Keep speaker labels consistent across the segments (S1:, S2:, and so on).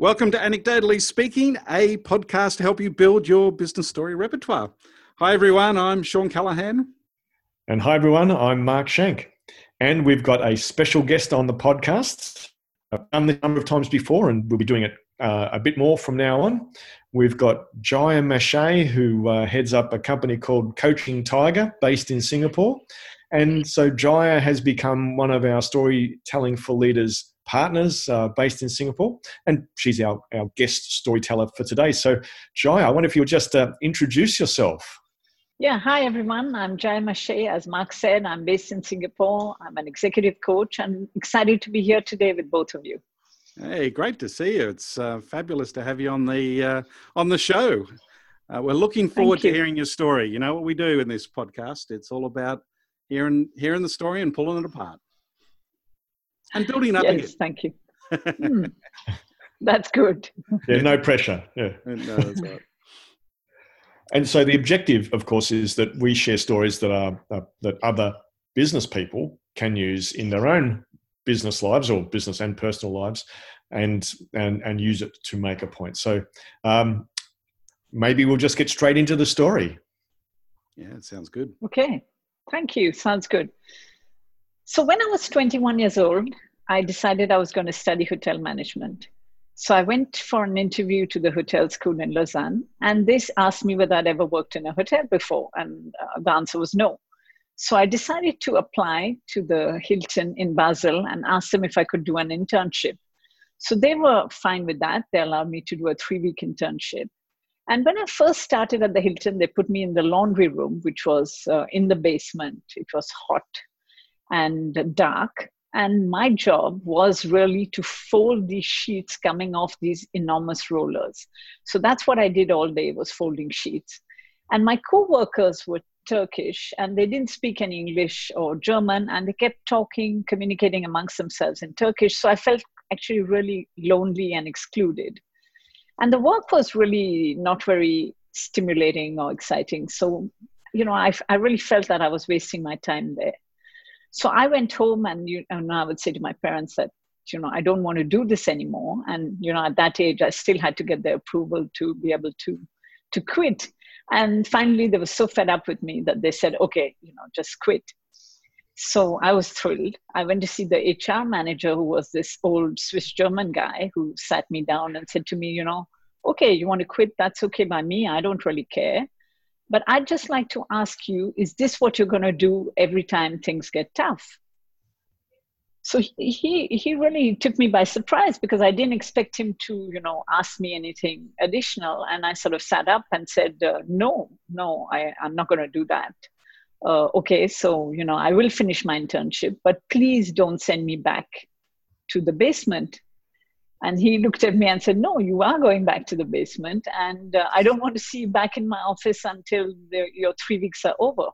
S1: Welcome to Anecdotally Speaking, a podcast to help you build your business story repertoire. Hi, everyone. I'm Shawn Callahan.
S2: And hi, everyone. I'm Mark Schenk. And we've got a special guest on the podcast. I've done this a number of times before, and we'll be doing it uh, a bit more from now on. We've got Jaya Mache, who uh, heads up a company called Coaching Tiger based in Singapore. And so Jaya has become one of our storytelling for leaders partners uh, based in Singapore, and she's our, our guest storyteller for today. So, Jaya, I wonder if you'll just uh, introduce yourself.
S3: Yeah, hi everyone. I'm Jaya Mache. As Mark said, I'm based in Singapore. I'm an executive coach and excited to be here today with both of you.
S1: Hey, great to see you. It's uh, fabulous to have you on the uh, on the show. Uh, we're looking forward to hearing your story. You know what we do in this podcast? It's all about hearing hearing the story and pulling it apart and building up.
S3: Yes, again. thank you. mm, that's good.
S2: Yeah, no pressure. Yeah. No, right. And so the objective, of course, is that we share stories that are uh, that other business people can use in their own business lives or business and personal lives, and and and use it to make a point. So um, maybe we'll just get straight into the story.
S1: Yeah, it sounds good.
S3: Okay, thank you. Sounds good. So when I was 21 years old, I decided I was going to study hotel management. So I went for an interview to the hotel school in Lausanne, and they asked me whether I'd ever worked in a hotel before, and uh, the answer was no. So I decided to apply to the Hilton in Basel and ask them if I could do an internship. So they were fine with that. They allowed me to do a three week internship. And when I first started at the Hilton, they put me in the laundry room, which was uh, in the basement. It was hot and dark. And my job was really to fold these sheets coming off these enormous rollers. So that's what I did all day was folding sheets. And my co-workers were Turkish and they didn't speak any English or German and they kept talking, communicating amongst themselves in Turkish. So I felt actually really lonely and excluded. And the work was really not very stimulating or exciting. So, you know, I, I really felt that I was wasting my time there. So I went home and, you and I would say to my parents that, you know, I don't want to do this anymore. And, you know, at that age, I still had to get their approval to be able to, to quit. And finally, they were so fed up with me that they said, okay, you know, just quit. So I was thrilled. I went to see the HR manager, who was this old Swiss German guy who sat me down and said to me, you know, okay, you want to quit? That's okay by me. I don't really care. But I'd just like to ask you is this what you're going to do every time things get tough? So he, he really took me by surprise because I didn't expect him to, you know, ask me anything additional. And I sort of sat up and said, uh, no, no, I, I'm not going to do that. Uh, okay, so, you know, I will finish my internship, but please don't send me back to the basement and he looked at me and said, No, you are going back to the basement, and uh, I don't want to see you back in my office until the, your three weeks are over.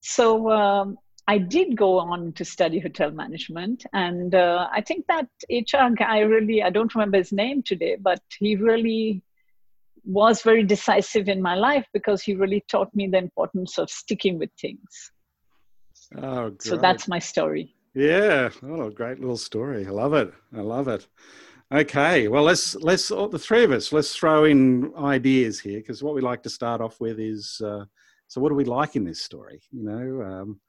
S3: So um, I did go on to study hotel management. And uh, I think that HR guy I really, I don't remember his name today, but he really was very decisive in my life because he really taught me the importance of sticking with things. Oh, great. So that's my story.
S1: Yeah, oh, great little story. I love it. I love it. Okay, well, let's let's the three of us let's throw in ideas here because what we like to start off with is uh, so what do we like in this story? You know, um,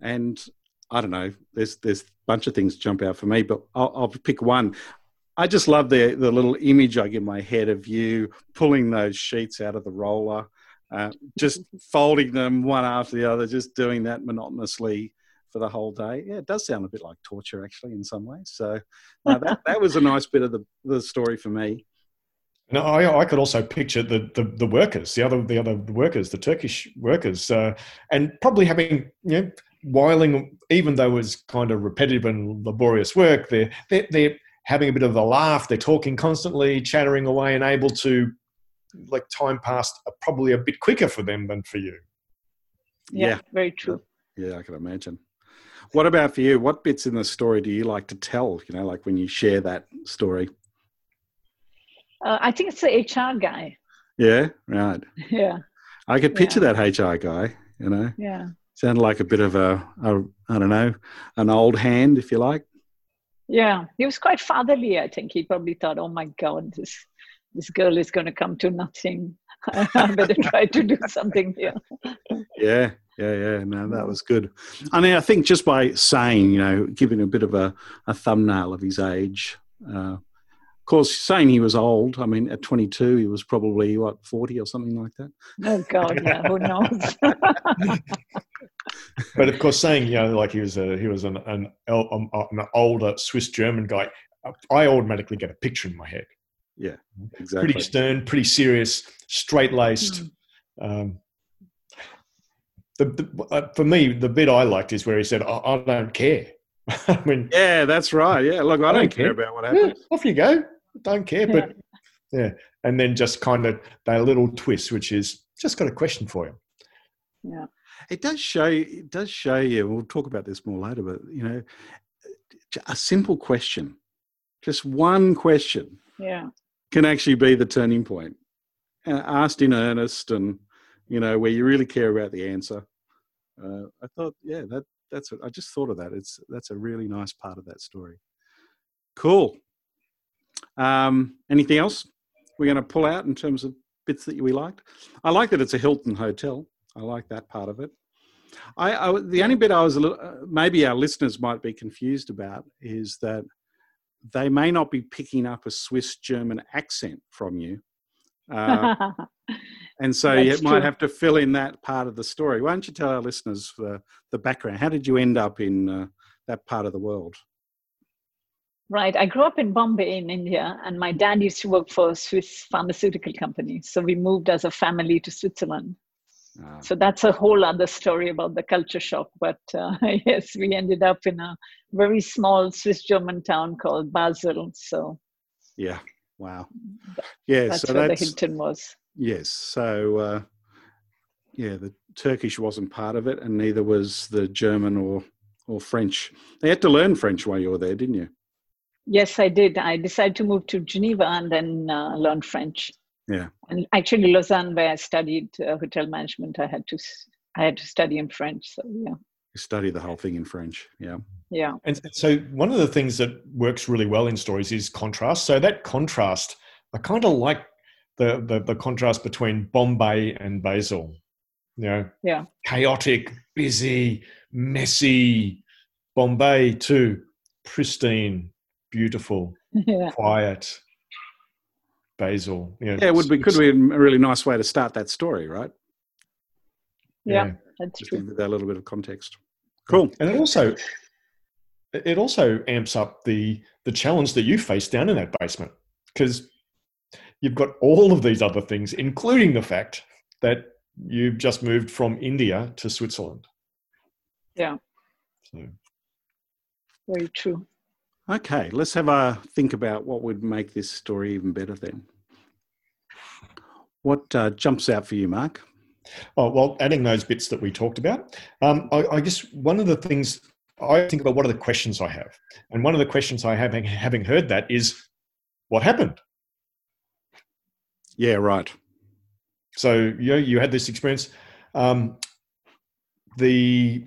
S1: and I don't know. There's there's a bunch of things jump out for me, but I'll, I'll pick one. I just love the the little image I get in my head of you pulling those sheets out of the roller, uh, just folding them one after the other, just doing that monotonously for the whole day. Yeah, it does sound a bit like torture actually in some ways. So uh, that that was a nice bit of the the story for me.
S2: No, I, I could also picture the, the, the workers, the other the other workers, the Turkish workers, uh, and probably having you know whiling, even though it's kind of repetitive and laborious work, they're, they're they're having a bit of a laugh. They're talking constantly, chattering away, and able to like time passed probably a bit quicker for them than for you.
S3: Yeah, yeah. very true.
S1: Yeah, I can imagine. What about for you? What bits in the story do you like to tell? You know, like when you share that story.
S3: Uh, I think it's the HR guy.
S1: Yeah, right.
S3: Yeah.
S1: I could picture yeah. that HR guy. You know.
S3: Yeah.
S1: Sounded like a bit of a, a I don't know, an old hand, if you like.
S3: Yeah, he was quite fatherly. I think he probably thought, "Oh my God, this this girl is going to come to nothing. I better try to do something here."
S1: Yeah, yeah, yeah. No, that was good. I mean, I think just by saying, you know, giving a bit of a, a thumbnail of his age. Uh, of course, saying he was old. I mean, at 22, he was probably what 40 or something like that.
S3: Oh God, yeah, who knows?
S2: but of course, saying you know, like he was a he was an an, um, an older Swiss German guy, I automatically get a picture in my head.
S1: Yeah, exactly.
S2: Pretty stern, pretty serious, straight laced. Mm. Um, the, the uh, for me, the bit I liked is where he said, "I, I don't care."
S1: I mean, yeah, that's right. Yeah, look, I, I don't, don't, care about what happens.
S2: Yeah, off you go. Don't care, yeah. but yeah, and then just kind of that little twist, which is just got a question for you.
S3: Yeah,
S1: it does show. It does show you. We'll talk about this more later, but you know, a simple question, just one question,
S3: yeah,
S1: can actually be the turning point. Uh, asked in earnest, and you know, where you really care about the answer. Uh, I thought, yeah, that that's. What I just thought of that. It's that's a really nice part of that story. Cool. Um, anything else we're going to pull out in terms of bits that we liked? I like that it's a Hilton hotel. I like that part of it. I, I the only bit I was a little, uh, maybe our listeners might be confused about is that they may not be picking up a Swiss German accent from you. Uh, and so you might true. have to fill in that part of the story. Why don't you tell our listeners the, the background? How did you end up in uh, that part of the world?
S3: Right. I grew up in Bombay in India, and my dad used to work for a Swiss pharmaceutical company. So we moved as a family to Switzerland. Ah. So that's a whole other story about the culture shock. But uh, yes, we ended up in a very small Swiss German town called Basel. So
S1: yeah, wow. Yeah,
S3: that's
S1: so
S3: where
S1: that's,
S3: the Hilton was.
S1: Yes. So uh, yeah, the Turkish wasn't part of it, and neither was the German or or French. They had to learn French while you were there, didn't you?
S3: Yes, I did. I decided to move to Geneva and then uh, learn French.
S1: Yeah.
S3: And actually, Lausanne, where I studied uh, hotel management, I had to I had to study in French. So yeah.
S1: You study the whole thing in French. Yeah.
S3: Yeah.
S2: And so one of the things that works really well in stories is contrast. So that contrast, I kind of like the, the the contrast between Bombay and Basel. You know,
S3: yeah,
S2: chaotic, busy, messy. Bombay too, pristine, beautiful, yeah. quiet. Basel.
S1: You know, yeah, it would be could be a really nice way to start that story, right?
S3: Yeah, yeah. that's
S1: Just
S3: true.
S1: With that little bit of context. Cool.
S2: And it also it also amps up the the challenge that you face down in that basement because you've got all of these other things, including the fact that you've just moved from India to Switzerland.
S3: Yeah.
S2: So.
S3: Very true.
S1: Okay, let's have a think about what would make this story even better then. What uh, jumps out for you, Mark?
S2: Oh, well, adding those bits that we talked about, um, I, I, guess one of the things I think about what are the questions I have? And one of the questions I have, having heard that, is what happened?
S1: Yeah, right.
S2: So you know, you had this experience. Um, the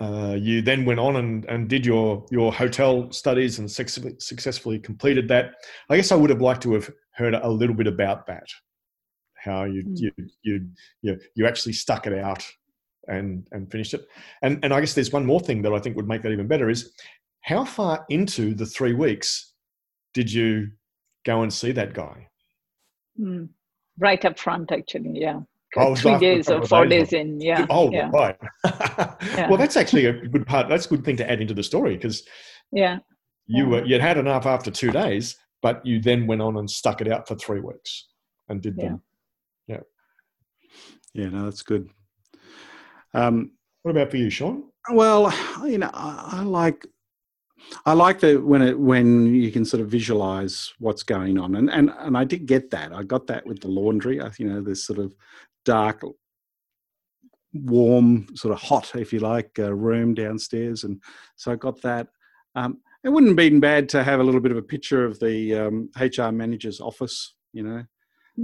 S2: uh, you then went on and, and did your your hotel studies and successfully, successfully completed that. I guess I would have liked to have heard a little bit about that, how you mm. you, you you you actually stuck it out and and finished it. And and I guess there's one more thing that I think would make that even better is how far into the three weeks did you go and see that guy?
S3: Mm. Right up front, actually, yeah. Oh, three days or four days, days in, yeah.
S2: Oh,
S3: yeah.
S2: right. yeah. Well, that's actually a good part. That's a good thing to add into the story because
S3: yeah,
S2: you were you'd had enough after two days, but you then went on and stuck it out for three weeks and did them. Yeah.
S1: Yeah, no, that's good. Um,
S2: what about for you, Shawn?
S1: Well, you know, I, I like I like that when it when you can sort of visualize what's going on, and and and I did get that. I got that with the laundry. I, you know, this sort of dark, warm, sort of hot, if you like, uh, room downstairs, and so I got that. Um, it wouldn't have been bad to have a little bit of a picture of the um, HR manager's office. You know.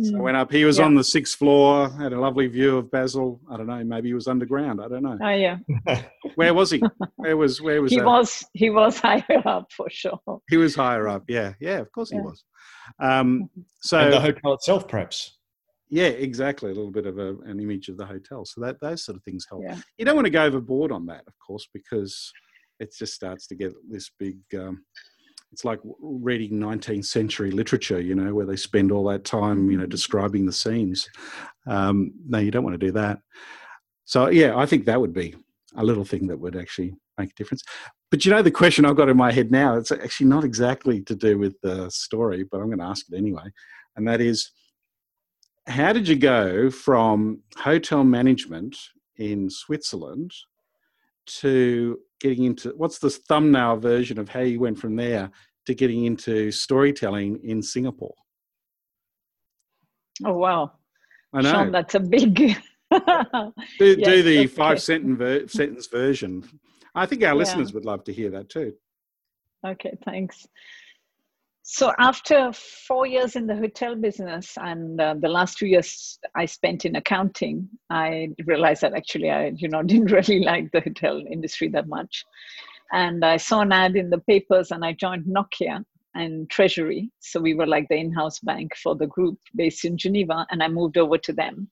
S1: So I went up. He was yeah. on the sixth floor, had a lovely view of Basel. I don't know, maybe he was underground. I don't know.
S3: Oh yeah.
S1: Where was he? Where was where was
S3: he
S1: that?
S3: was he was higher up for sure.
S1: He was higher up. Yeah, yeah. Of course he was. Um, so
S2: and the hotel itself, perhaps.
S1: Yeah, exactly. A little bit of a, an image of the hotel. So that those sort of things help.
S3: Yeah.
S1: You don't want to go overboard on that, of course, because it just starts to get this big. Um, it's like reading 19th century literature, you know, where they spend all that time, you know, describing the scenes. Um, no, you don't want to do that. So yeah, I think that would be a little thing that would actually make a difference. But you know, the question I've got in my head now, it's actually not exactly to do with the story, but I'm going to ask it anyway, and that is how did you go from hotel management in Switzerland to getting into what's this thumbnail version of how you went from there to getting into storytelling in Singapore?
S3: Oh wow,
S1: I know.
S3: Shawn, that's a big.
S1: do, do the five sentence, ver- sentence version. I think our
S3: Yeah.
S1: listeners would love to hear that too.
S3: Okay, thanks. So after four years in the hotel business and uh, the last two years I spent in accounting, I realized that actually I, you know, didn't really like the hotel industry that much. And I saw an ad in the papers and I joined Nokia and Treasury. So we were like the in-house bank for the group based in Geneva and I moved over to them.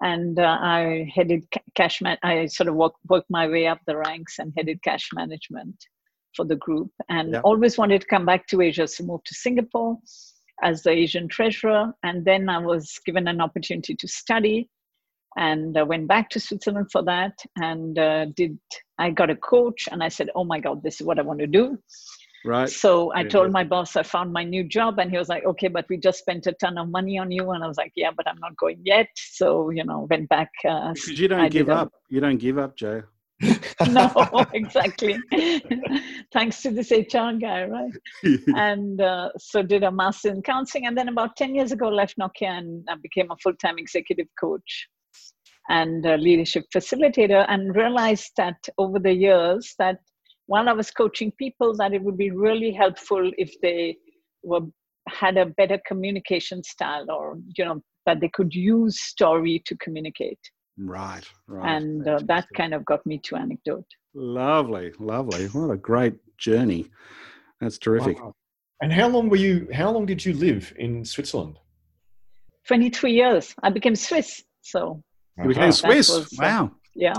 S3: And uh, I headed cash, man- I sort of work, worked my way up the ranks and headed cash management for the group and
S1: Yep.
S3: always wanted to come back to Asia. So moved to Singapore as the Asian treasurer. And then I was given an opportunity to study and I went back to Switzerland for that and uh, did, I got a coach and I said, oh my God, this is what I want to do.
S1: Right.
S3: So I
S1: Very
S3: told my boss I found my new job, and he was like, "Okay, but we just spent a ton of money on you." And I was like, "Yeah, but I'm not going yet." So you know, went back. Uh,
S1: Because you don't
S3: I
S1: give
S3: did a-
S1: up. You don't give up, Joe.
S3: no, exactly. Thanks to this HR guy, right? and uh, so did a master in counseling, and then about ten years ago left Nokia and I became a full-time executive coach and a leadership facilitator, and realized that over the years that while I was coaching people, that it would be really helpful if they were had a better communication style, or you know that they could use story to communicate,
S1: right. Right.
S3: and uh, that kind of got me to anecdote.
S1: Lovely, lovely. What a great journey. That's terrific.
S2: Wow. And how long were you? How long did you live in Switzerland?
S3: 23 years. I became Swiss. So,
S1: You became
S2: Aha.
S1: Swiss.
S3: was, uh,
S1: wow.
S3: yeah.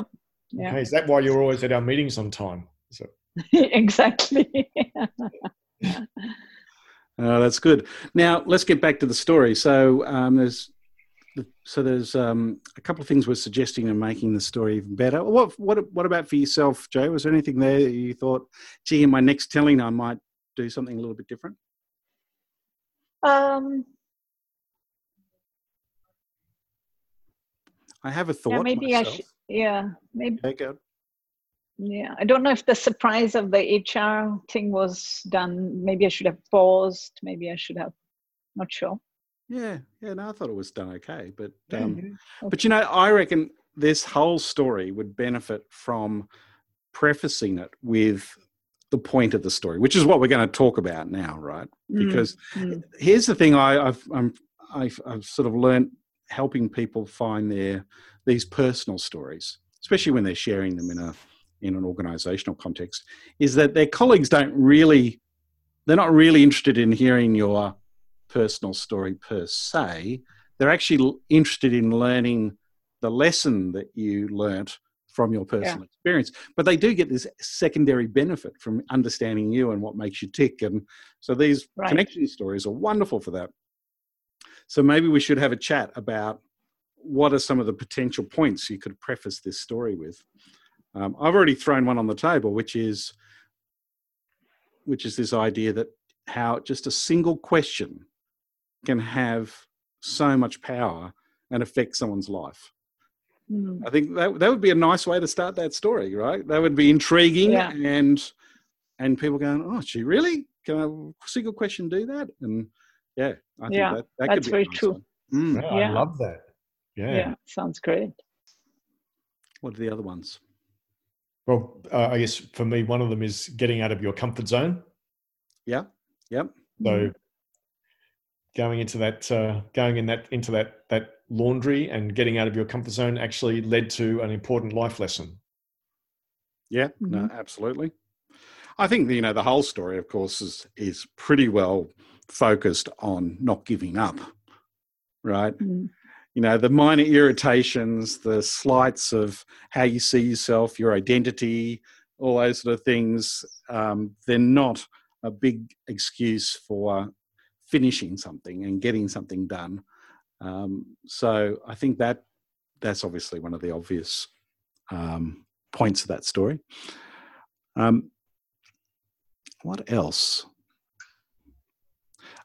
S3: Yeah,
S2: Okay, is that why you're always at our meetings on time? So,
S3: exactly.
S1: Uh, that's good. Now let's get back to the story. So um, there's so there's um, a couple of things we're suggesting and making the story even better. What what what about for yourself, Joe? Was there anything there that you thought, gee, in my next telling, I might do something a little bit different?
S3: um,
S1: I have a thought.
S3: yeah, maybe I should. Yeah, maybe.
S1: Okay, go.
S3: Yeah, I don't know if the surprise of the HR thing was done. Maybe I should have paused. Maybe I should have. Not sure.
S1: Yeah, yeah. No, I thought it was done okay, but
S2: yeah,
S1: um,
S2: yeah.
S1: But you know, I reckon this whole story would benefit from prefacing it with the point of the story, which is what we're going to talk about now, right?
S3: Mm,
S1: Because
S3: mm,
S1: here's the thing: I, I've I'm, I've I've sort of learned helping people find their these personal stories, especially when they're sharing them in a in an organizational context, is that their colleagues don't really they're not really interested in hearing your personal story per se. They're actually interested in learning the lesson that you learnt from your personal experience. But they do get this secondary benefit from understanding you and what makes you tick. And so these
S3: Right.
S1: connection stories are wonderful for that. So maybe we should have a chat about what are some of the potential points you could preface this story with. Um, I've already thrown one on the table, which is which is this idea that how just a single question can have so much power and affect someone's life.
S3: mm.
S1: I think that that would be a nice way to start that story, right? That would be intriguing
S3: Yeah.
S1: and and people going, "Oh, she really? Can a single question do that?" And yeah, I think
S3: Yeah,
S1: that, that
S3: that's
S1: could be a
S3: very
S1: nice
S3: true.
S1: Mm.
S2: Yeah, I love that.
S3: Yeah.
S2: Yeah.
S3: sounds great.
S1: What are the other ones?
S2: Well, uh, I guess for me, one of them is getting out of your comfort zone.
S1: Yeah, yep,
S2: So
S3: Mm,
S2: going into that, uh, going in that into that that laundry and getting out of your comfort zone actually led to an important life lesson.
S1: Yeah, mm-hmm. no, absolutely. I think you know the whole story, of course, is is pretty well focused on not giving up, right? Mm-hmm. You know, the minor irritations, the slights of how you see yourself, your identity, all those sort of things, um, they're not a big excuse for finishing something and getting something done. Um, so I think that that's obviously one of the obvious um, points of that story. Um, what else?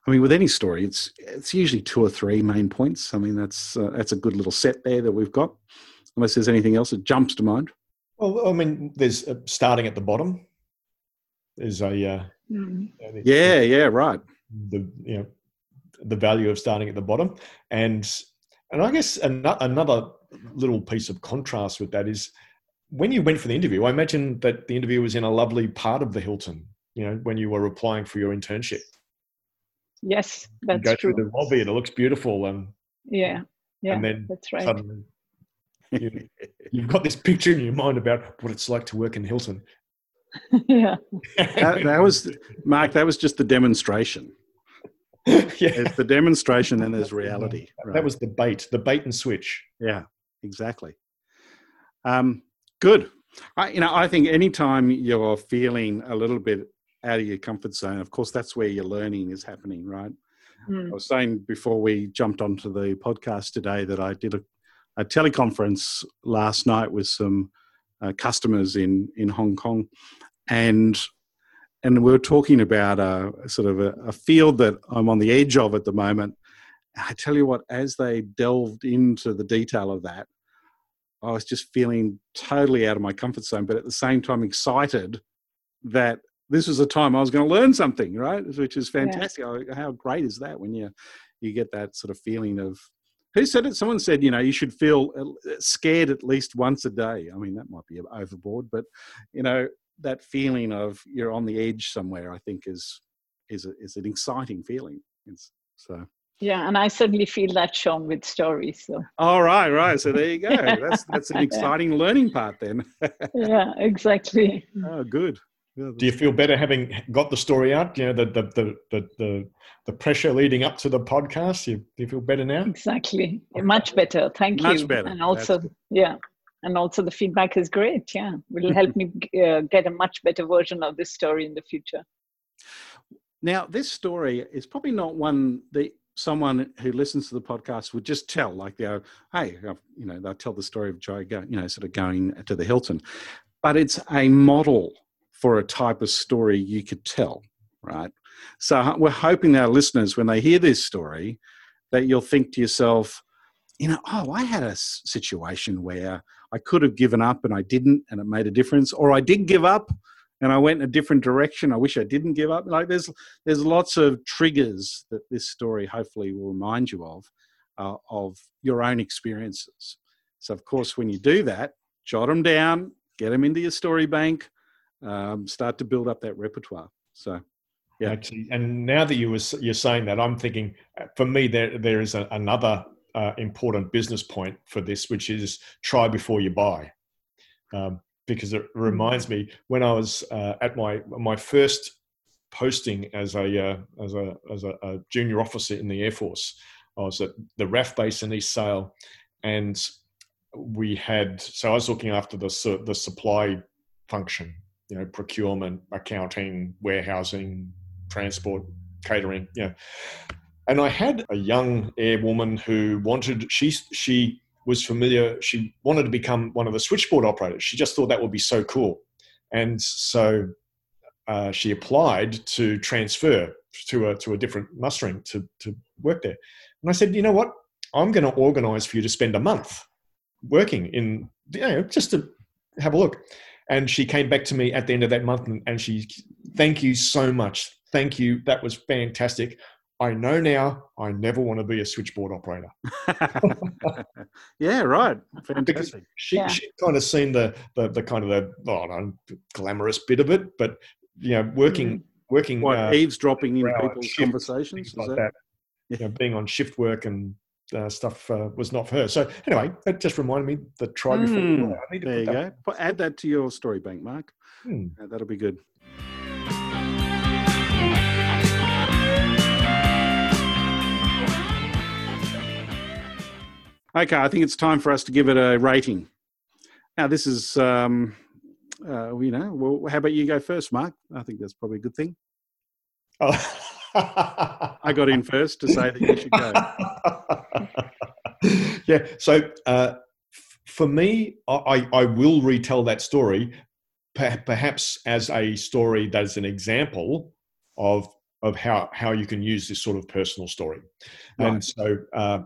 S1: I mean, with any story, it's it's usually two or three main points. I mean, that's uh, that's a good little set there that we've got. Unless there's anything else that jumps to mind.
S2: Well, I mean, there's uh, starting at the bottom. There's a uh,
S1: mm. yeah, yeah, right.
S2: The you know the value of starting at the bottom, and and I guess another little piece of contrast with that is when you went for the interview. I imagine that the interview was in a lovely part of the Hilton you know, when you were applying for your internship.
S3: Yes, that's
S2: you go
S3: true.
S2: through the lobby and it looks beautiful. And
S3: yeah, yeah, and then that's right. Suddenly
S2: you, you've got this picture in your mind about what it's like to work in Hilton.
S3: yeah,
S1: that, that, was Mark. That was just the demonstration. yeah, it's the demonstration, and there's reality.
S2: Right? That was the bait, the bait and switch.
S1: Yeah, exactly. Um, good. I, you know, I think anytime you're feeling a little bit out of your comfort zone, of course, that's where your learning is happening, right? Mm. I was saying before we jumped onto the podcast today that I did a, a teleconference last night with some uh, customers in in Hong Kong, and and we are talking about a sort of a, a field that I'm on the edge of at the moment. I tell you what, as they delved into the detail of that, I was just feeling totally out of my comfort zone, but at the same time excited that this was a time I was going to learn something, right? Which is fantastic. Yeah. How great is that when you you get that sort of feeling of who said it? Someone said, you know, you should feel scared at least once a day. I mean, that might be overboard, but you know, that feeling of you're on the edge somewhere, I think is is a, is an exciting feeling. It's, so
S3: yeah, and I certainly feel that Shawn with stories. So.
S1: All right, right. So there you go. That's that's an exciting yeah. learning part then.
S3: yeah, exactly.
S1: Oh, good.
S2: Do you feel better having got the story out? You know, the the the the the, the pressure leading up to the podcast. You, you feel better now?
S3: Exactly. Much better. Thank
S1: Much
S3: you.
S1: better.
S3: And also, yeah, and also the feedback is great. Yeah, will help me uh, get a much better version of this story in the future.
S1: Now, this story is probably not one that someone who listens to the podcast would just tell, like they go, "Hey, you know," they'll tell the story of Joe, go, you know, sort of going to the Hilton, but it's a model for a type of story you could tell, right? So we're hoping our listeners, when they hear this story, that you'll think to yourself, you know, oh, I had a situation where I could have given up and I didn't, and it made a difference, or I did give up and I went in a different direction. I wish I didn't give up. Like there's there's lots of triggers that this story hopefully will remind you of uh, of your own experiences. So of course, when you do that, jot them down, get them into your story bank, um, start to build up that repertoire. So. Yeah.
S2: Actually, and now that you was you're saying that, I'm thinking uh, for me there there is a, another uh, important business point for this, which is try before you buy. Um, because it reminds me when I was uh, at my my first posting as a uh, as a as a, a, junior officer in the Air Force. I was at the RAF base in East Sale, and we had so I was looking after the the supply function, you know, procurement, accounting, warehousing, transport, catering, yeah. And I had a young airwoman who wanted she she was familiar. She wanted to become one of the switchboard operators. She just thought that would be so cool. And so uh, she applied to transfer to a, to a different mustering to, to work there. And I said, you know what? I'm going to organize for you to spend a month working in, you know, just to have a look. And she came back to me at the end of that month and, and she, thank you so much. Thank you. That was fantastic. I know now I never want to be a switchboard operator.
S1: yeah, right. Fantastic.
S2: she yeah. she kind of seen the, the the kind of the oh, no, glamorous bit of it, but you know, working mm. working
S1: what, uh, eavesdropping in people's conversations,
S2: like that. that. Yeah. You know, being on shift work and uh, stuff uh, was not for her. So anyway, that just reminded me the try before.
S1: Mm,
S2: I need to
S1: There you
S2: put
S1: go.
S2: that-
S1: add that to your story bank, Mark. Uh, that'll be good. Okay, I think it's time for us to give it a rating. Now, this is, um, uh, you know, well, how about you go first, Mark? I think that's probably a good thing.
S2: Oh.
S1: I got in first to say that you should go.
S2: yeah. So uh, f- for me, I, I will retell that story, per- perhaps as a story that is an example of of how how you can use this sort of personal story.
S1: Right.
S2: And so uh,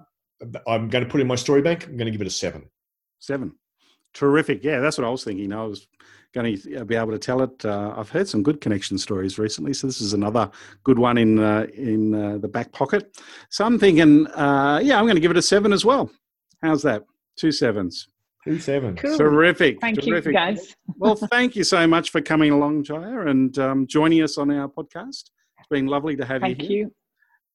S2: I'm going to put in my story bank. I'm going to give it a seven.
S1: Seven. Terrific. Yeah, that's what I was thinking. I was going to be able to tell it. Uh, I've heard some good connection stories recently, so this is another good one in uh, in uh, the back pocket. So I'm thinking, uh, yeah, I'm going to give it a seven as well. How's that? Two sevens.
S2: Two sevens.
S3: Cool.
S1: Terrific.
S3: Thank
S1: terrific.
S3: you, guys.
S1: well, thank you so much for coming along, Jaya, and um, joining us on our podcast. It's been lovely to have
S3: Thank
S1: you here.
S3: you.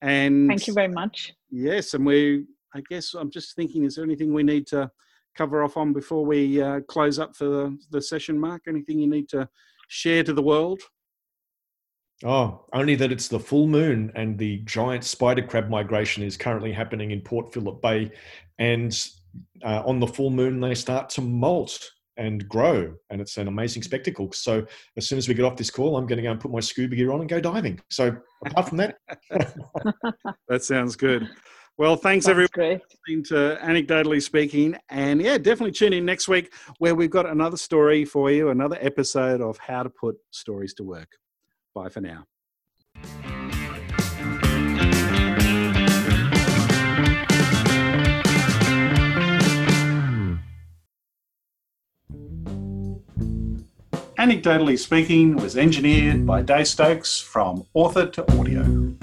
S1: And
S3: Thank you very much.
S1: Yes, and we, I guess I'm just thinking, is there anything we need to cover off on before we uh, close up for the, the session, Mark? Anything you need to share to the world?
S2: Oh, only that it's the full moon and the giant spider crab migration is currently happening in Port Phillip Bay. And uh, on the full moon, they start to molt and grow. And it's an amazing spectacle. So as soon as we get off this call, I'm going to go and put my scuba gear on and go diving. So apart from that,
S1: That sounds good. Well, thanks everyone
S3: great.
S1: for listening to Anecdotally Speaking. And yeah, definitely tune in next week where we've got another story for you, another episode of how to put stories to work. Bye for now. Anecdotally Speaking was engineered by Dave Stokes from Author to Audio.